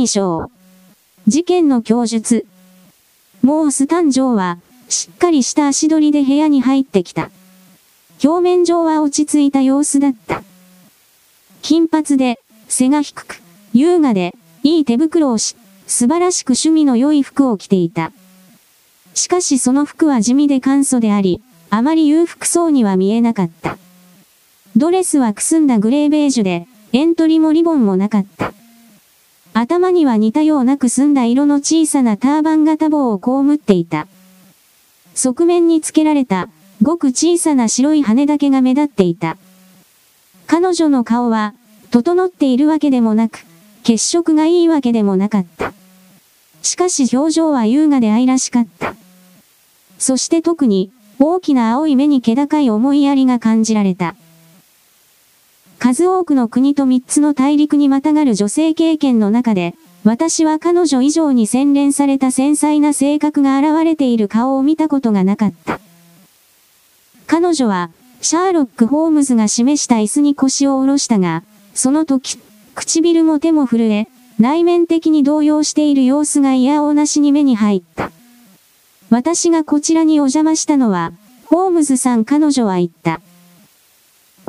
2章。事件の供述。モース誕生は、しっかりした足取りで部屋に入ってきた。表面上は落ち着いた様子だった。金髪で、背が低く、優雅で、いい手袋をし、素晴らしく趣味の良い服を着ていた。しかしその服は地味で簡素であり、あまり裕福そうには見えなかった。ドレスはくすんだグレーベージュで、エントリーもリボンもなかった。頭には似たようなくすんだ色の小さなターバン型帽を被っていた。側面につけられた、ごく小さな白い羽だけが目立っていた。彼女の顔は、整っているわけでもなく、血色がいいわけでもなかった。しかし表情は優雅で愛らしかった。そして特に、大きな青い目に気高い思いやりが感じられた。数多くの国と三つの大陸にまたがる女性経験の中で、私は彼女以上に洗練された繊細な性格が現れている顔を見たことがなかった。彼女は、シャーロック・ホームズが示した椅子に腰を下ろしたが、その時、唇も手も震え、内面的に動揺している様子が嫌おなしに目に入った。私がこちらにお邪魔したのは、ホームズさん彼女は言った。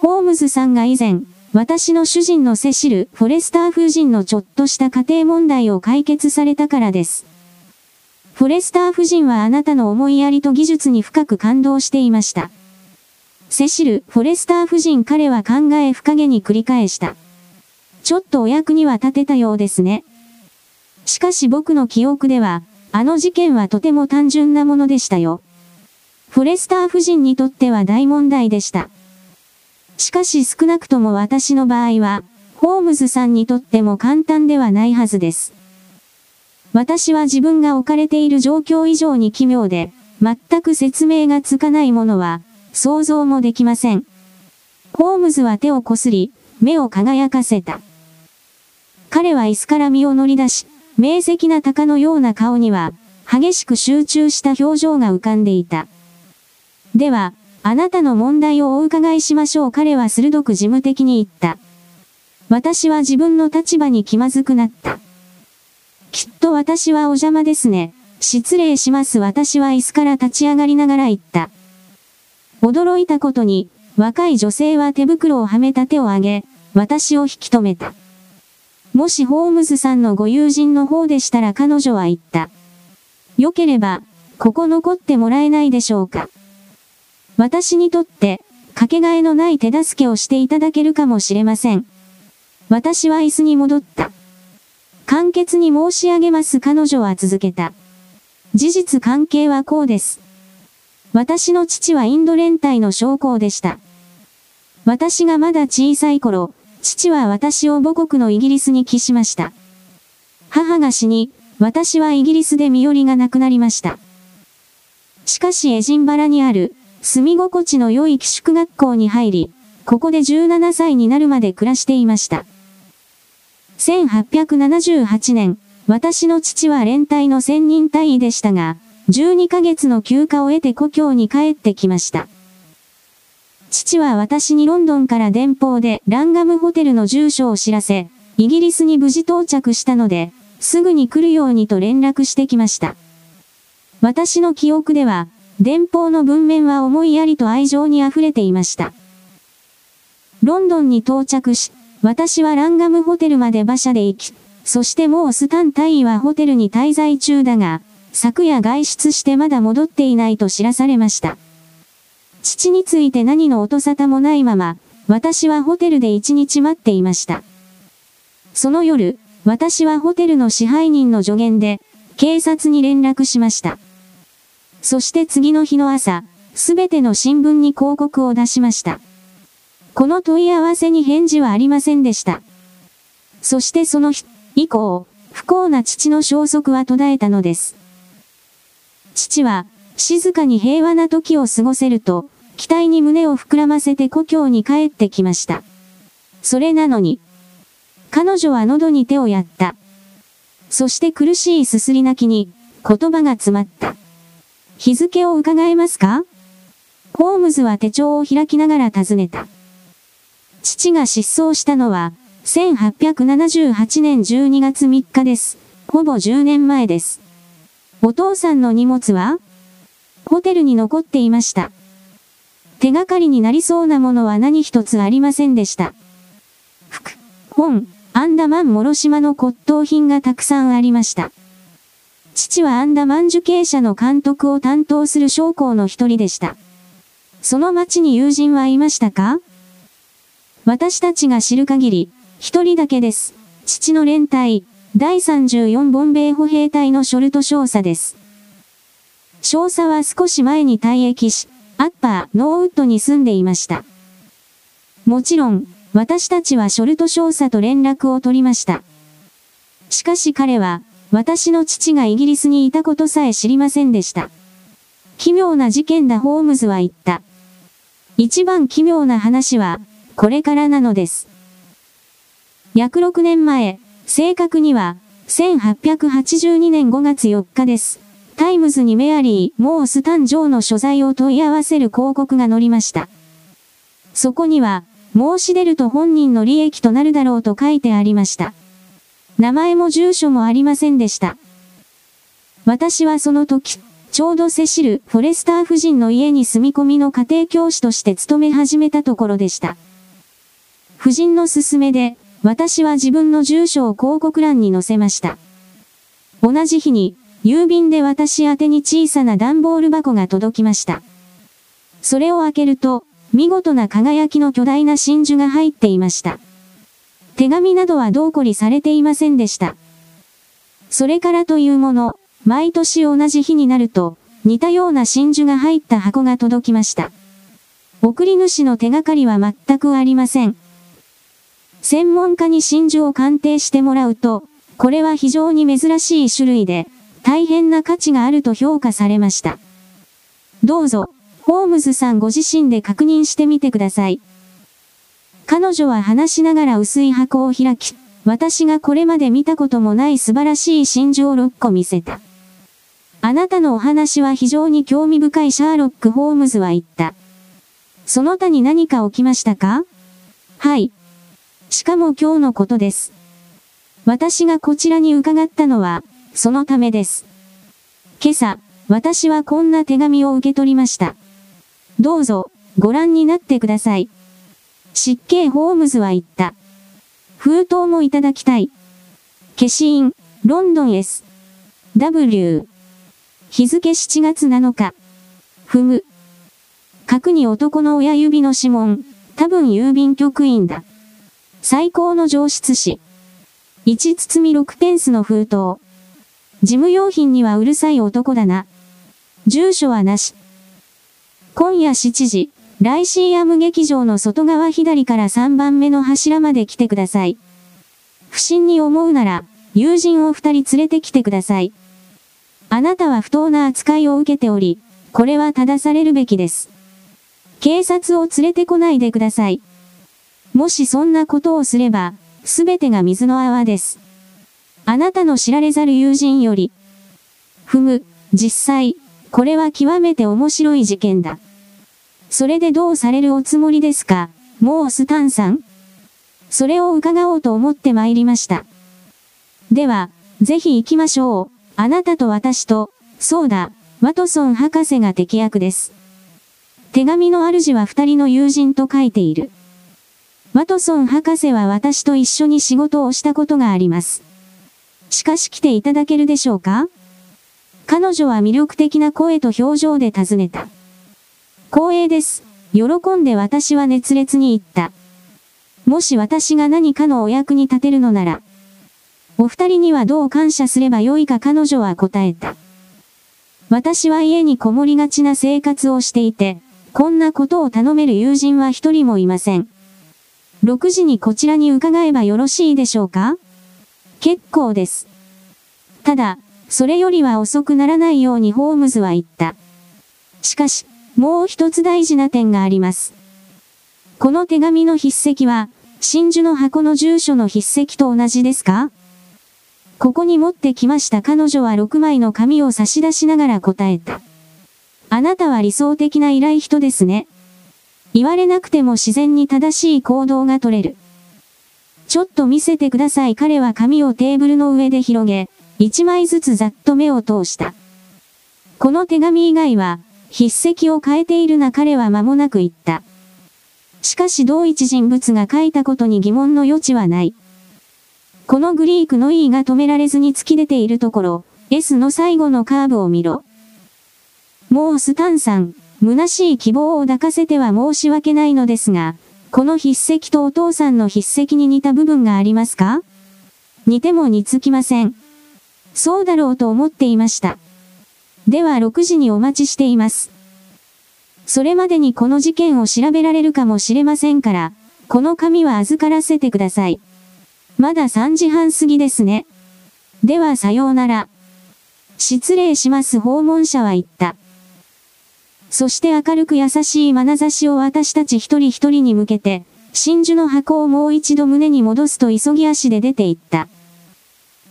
ホームズさんが以前、私の主人のセシル・フォレスター夫人のちょっとした家庭問題を解決されたからです。フォレスター夫人はあなたの思いやりと技術に深く感動していました。セシル・フォレスター夫人彼は考え深げに繰り返した。ちょっとお役には立てたようですね。しかし僕の記憶では、あの事件はとても単純なものでしたよ。フォレスター夫人にとっては大問題でした。しかし少なくとも私の場合は、ホームズさんにとっても簡単ではないはずです。私は自分が置かれている状況以上に奇妙で、全く説明がつかないものは、想像もできません。ホームズは手をこすり、目を輝かせた。彼は椅子から身を乗り出し、明晰な鷹のような顔には、激しく集中した表情が浮かんでいた。では、あなたの問題をお伺いしましょう彼は鋭く事務的に言った。私は自分の立場に気まずくなった。きっと私はお邪魔ですね。失礼します私は椅子から立ち上がりながら言った。驚いたことに、若い女性は手袋をはめた手を上げ、私を引き止めた。もしホームズさんのご友人の方でしたら彼女は言った。良ければ、ここ残ってもらえないでしょうか。私にとって、かけがえのない手助けをしていただけるかもしれません。私は椅子に戻った。簡潔に申し上げます彼女は続けた。事実関係はこうです。私の父はインド連隊の将校でした。私がまだ小さい頃、父は私を母国のイギリスに帰しました。母が死に、私はイギリスで身寄りがなくなりました。しかしエジンバラにある、住み心地の良い寄宿学校に入り、ここで17歳になるまで暮らしていました。1878年、私の父は連隊の専任隊員でしたが、12ヶ月の休暇を得て故郷に帰ってきました。父は私にロンドンから電報でランガムホテルの住所を知らせ、イギリスに無事到着したので、すぐに来るようにと連絡してきました。私の記憶では、電報の文面は思いやりと愛情に溢れていました。ロンドンに到着し、私はランガムホテルまで馬車で行き、そしてもうスタン大尉はホテルに滞在中だが、昨夜外出してまだ戻っていないと知らされました。父について何の音沙汰もないまま、私はホテルで一日待っていました。その夜、私はホテルの支配人の助言で、警察に連絡しました。そして次の日の朝、すべての新聞に広告を出しました。この問い合わせに返事はありませんでした。そしてその日、以降、不幸な父の消息は途絶えたのです。父は、静かに平和な時を過ごせると、期待に胸を膨らませて故郷に帰ってきました。それなのに、彼女は喉に手をやった。そして苦しいすすり泣きに、言葉が詰まった。日付を伺えますか？ホームズは手帳を開きながら尋ねた。父が失踪したのは、1878年12月3日です。ほぼ10年前です。お父さんの荷物は？ホテルに残っていました。手がかりになりそうなものは何一つありませんでした。服、本、アンダマン諸島の骨董品がたくさんありました。父はアンダマン受刑者の監督を担当する将校の一人でした。その町に友人はいましたか？私たちが知る限り、一人だけです。父の連隊、第34ボンベイ歩兵隊のショルト少佐です。少佐は少し前に退役し、アッパー、ノーウッドに住んでいました。もちろん、私たちはショルト少佐と連絡を取りました。しかし彼は、私の父がイギリスにいたことさえ知りませんでした。奇妙な事件だホームズは言った。一番奇妙な話は、これからなのです。約6年前、正確には、1882年5月4日です。タイムズにメアリー・モース誕生の所在を問い合わせる広告が載りました。そこには、申し出ると本人の利益となるだろうと書いてありました。名前も住所もありませんでした。私はその時、ちょうどセシル・フォレスター夫人の家に住み込みの家庭教師として勤め始めたところでした。夫人の勧めで、私は自分の住所を広告欄に載せました。同じ日に、郵便で私宛に小さな段ボール箱が届きました。それを開けると、見事な輝きの巨大な真珠が入っていました。手紙などは同こりされていませんでした。それからというもの、毎年同じ日になると、似たような真珠が入った箱が届きました。送り主の手がかりは全くありません。専門家に真珠を鑑定してもらうと、これは非常に珍しい種類で、大変な価値があると評価されました。どうぞ、ホームズさんご自身で確認してみてください。彼女は話しながら薄い箱を開き、私がこれまで見たこともない素晴らしい真珠を6個見せた。あなたのお話は非常に興味深いシャーロック・ホームズは言った。その他に何か起きましたか？はい。しかも今日のことです。私がこちらに伺ったのは、そのためです。今朝、私はこんな手紙を受け取りました。どうぞ、ご覧になってください。湿気ホームズは言った。封筒もいただきたい。消印、ロンドン S。W。日付7月7日。踏む。角に男の親指の指紋。多分郵便局員だ。最高の上質紙。1包み6ペンスの封筒。事務用品にはうるさい男だな。住所はなし。今夜7時、ライシーアム劇場の外側左から3番目の柱まで来てください。不審に思うなら、友人を二人連れてきてください。あなたは不当な扱いを受けており、これは正されるべきです。警察を連れてこないでください。もしそんなことをすれば、すべてが水の泡です。あなたの知られざる友人より。ふむ、実際、これは極めて面白い事件だ。それでどうされるおつもりですか、もうスタンさん？それを伺おうと思って参りました。では、ぜひ行きましょう。あなたと私と、そうだ、ワトソン博士が敵役です。手紙の主は二人の友人と書いている。ワトソン博士は私と一緒に仕事をしたことがあります。しかし来ていただけるでしょうか？彼女は魅力的な声と表情で尋ねた。光栄です。喜んで私は熱烈に言った。もし私が何かのお役に立てるのなら、お二人にはどう感謝すればよいか彼女は答えた。私は家にこもりがちな生活をしていて、こんなことを頼める友人は一人もいません。6時にこちらに伺えばよろしいでしょうか？結構です。ただ、それよりは遅くならないようにホームズは言った。しかし、もう一つ大事な点があります。この手紙の筆跡は、真珠の箱の住所の筆跡と同じですか？ここに持ってきました彼女は6枚の紙を差し出しながら答えた。あなたは理想的な依頼人ですね。言われなくても自然に正しい行動が取れる。ちょっと見せてください彼は紙をテーブルの上で広げ、一枚ずつざっと目を通した。この手紙以外は、筆跡を変えているな彼は間もなく言った。しかし同一人物が書いたことに疑問の余地はない。このグリークの E が止められずに突き出ているところ、S の最後のカーブを見ろ。もうスタンさん、虚しい希望を抱かせては申し訳ないのですが、この筆跡とお父さんの筆跡に似た部分がありますか？似ても似つきません。そうだろうと思っていました。では6時にお待ちしています。それまでにこの事件を調べられるかもしれませんから、この紙は預からせてください。まだ3時半過ぎですね。ではさようなら。失礼します訪問者は言った。そして明るく優しい眼差しを私たち一人一人に向けて、真珠の箱をもう一度胸に戻すと急ぎ足で出て行った。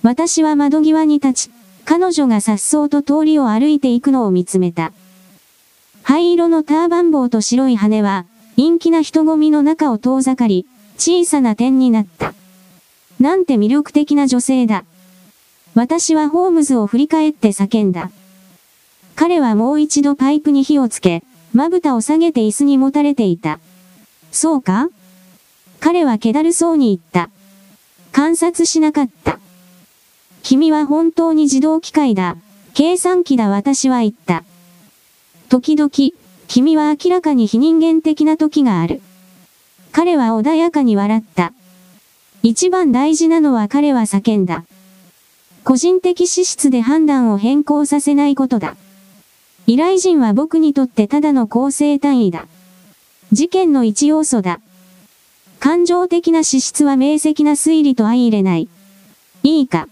私は窓際に立ち、彼女が颯爽と通りを歩いていくのを見つめた。灰色のターバン帽と白い羽は、陰気な人混みの中を遠ざかり、小さな点になった。なんて魅力的な女性だ。私はホームズを振り返って叫んだ。彼はもう一度パイプに火をつけ、まぶたを下げて椅子にもたれていた。そうか？彼は気だるそうに言った。観察しなかった。君は本当に自動機械だ。計算機だ私は言った。時々、君は明らかに非人間的な時がある。彼は穏やかに笑った。一番大事なのは彼は叫んだ。個人的資質で判断を変更させないことだ。依頼人は僕にとってただの構成単位だ。事件の一要素だ。感情的な資質は明晰な推理と相入れない。いいか？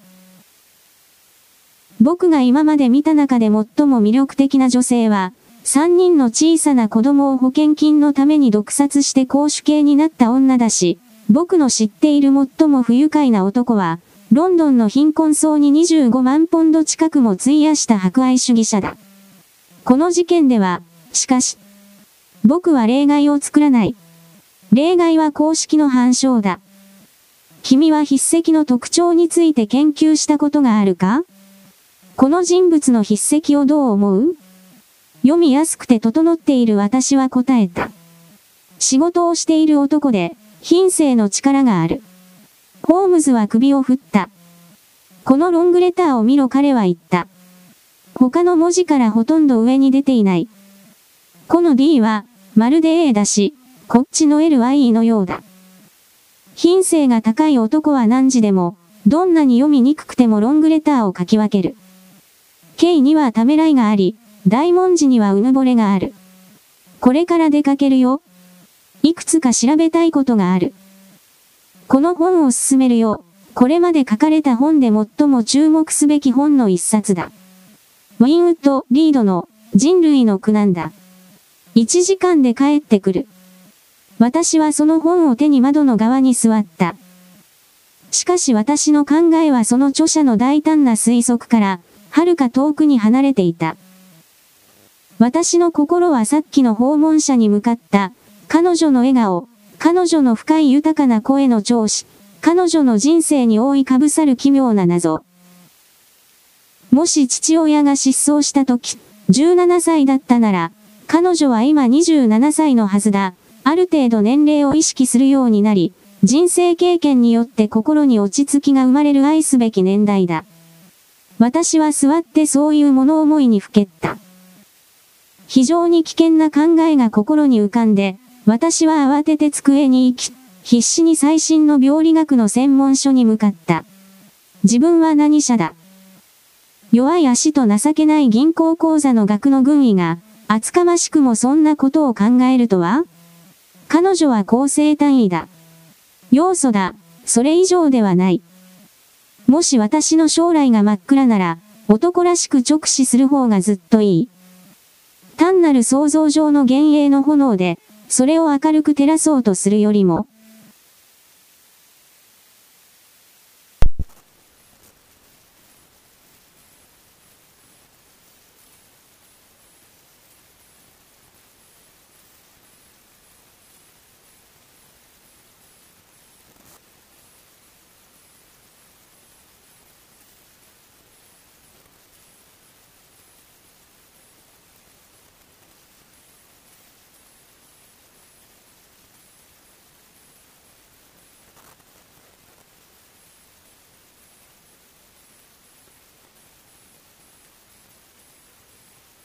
僕が今まで見た中で最も魅力的な女性は、三人の小さな子供を保険金のために毒殺して公主刑になった女だし、僕の知っている最も不愉快な男は、ロンドンの貧困層に25万ポンド近くも費やした博愛主義者だ。この事件では、しかし、僕は例外を作らない。例外は公式の反証だ。君は筆跡の特徴について研究したことがあるか？この人物の筆跡をどう思う？読みやすくて整っている私は答えた。仕事をしている男で、品性の力がある。ホームズは首を振った。このロングレターを見ろ彼は言った。他の文字からほとんど上に出ていない。この D は、まるで A だし、こっちの L は E のようだ。品性が高い男は何時でも、どんなに読みにくくてもロングレターを書き分ける。K にはためらいがあり、大文字にはうぬぼれがある。これから出かけるよ。いくつか調べたいことがある。この本を進めるよ。これまで書かれた本で最も注目すべき本の一冊だ。ウィンウッド・リードの人類の苦難だ。1時間で帰ってくる。私はその本を手に窓の側に座った。しかし私の考えはその著者の大胆な推測から、はるか遠くに離れていた。私の心はさっきの訪問者に向かった、彼女の笑顔、彼女の深い豊かな声の調子、彼女の人生に覆いかぶさる奇妙な謎。もし父親が失踪した時、17歳だったなら、彼女は今27歳のはずだ。ある程度年齢を意識するようになり、人生経験によって心に落ち着きが生まれる愛すべき年代だ。私は座ってそういう物思いにふけった。非常に危険な考えが心に浮かんで、私は慌てて机に行き、必死に最新の病理学の専門書に向かった。自分は何者だ？弱い足と情けない銀行口座の額の軍医が、厚かましくもそんなことを考えるとは？彼女は構成単位だ。要素だ。それ以上ではない。もし私の将来が真っ暗なら、男らしく直視する方がずっといい。単なる想像上の幻影の炎で、それを明るく照らそうとするよりも、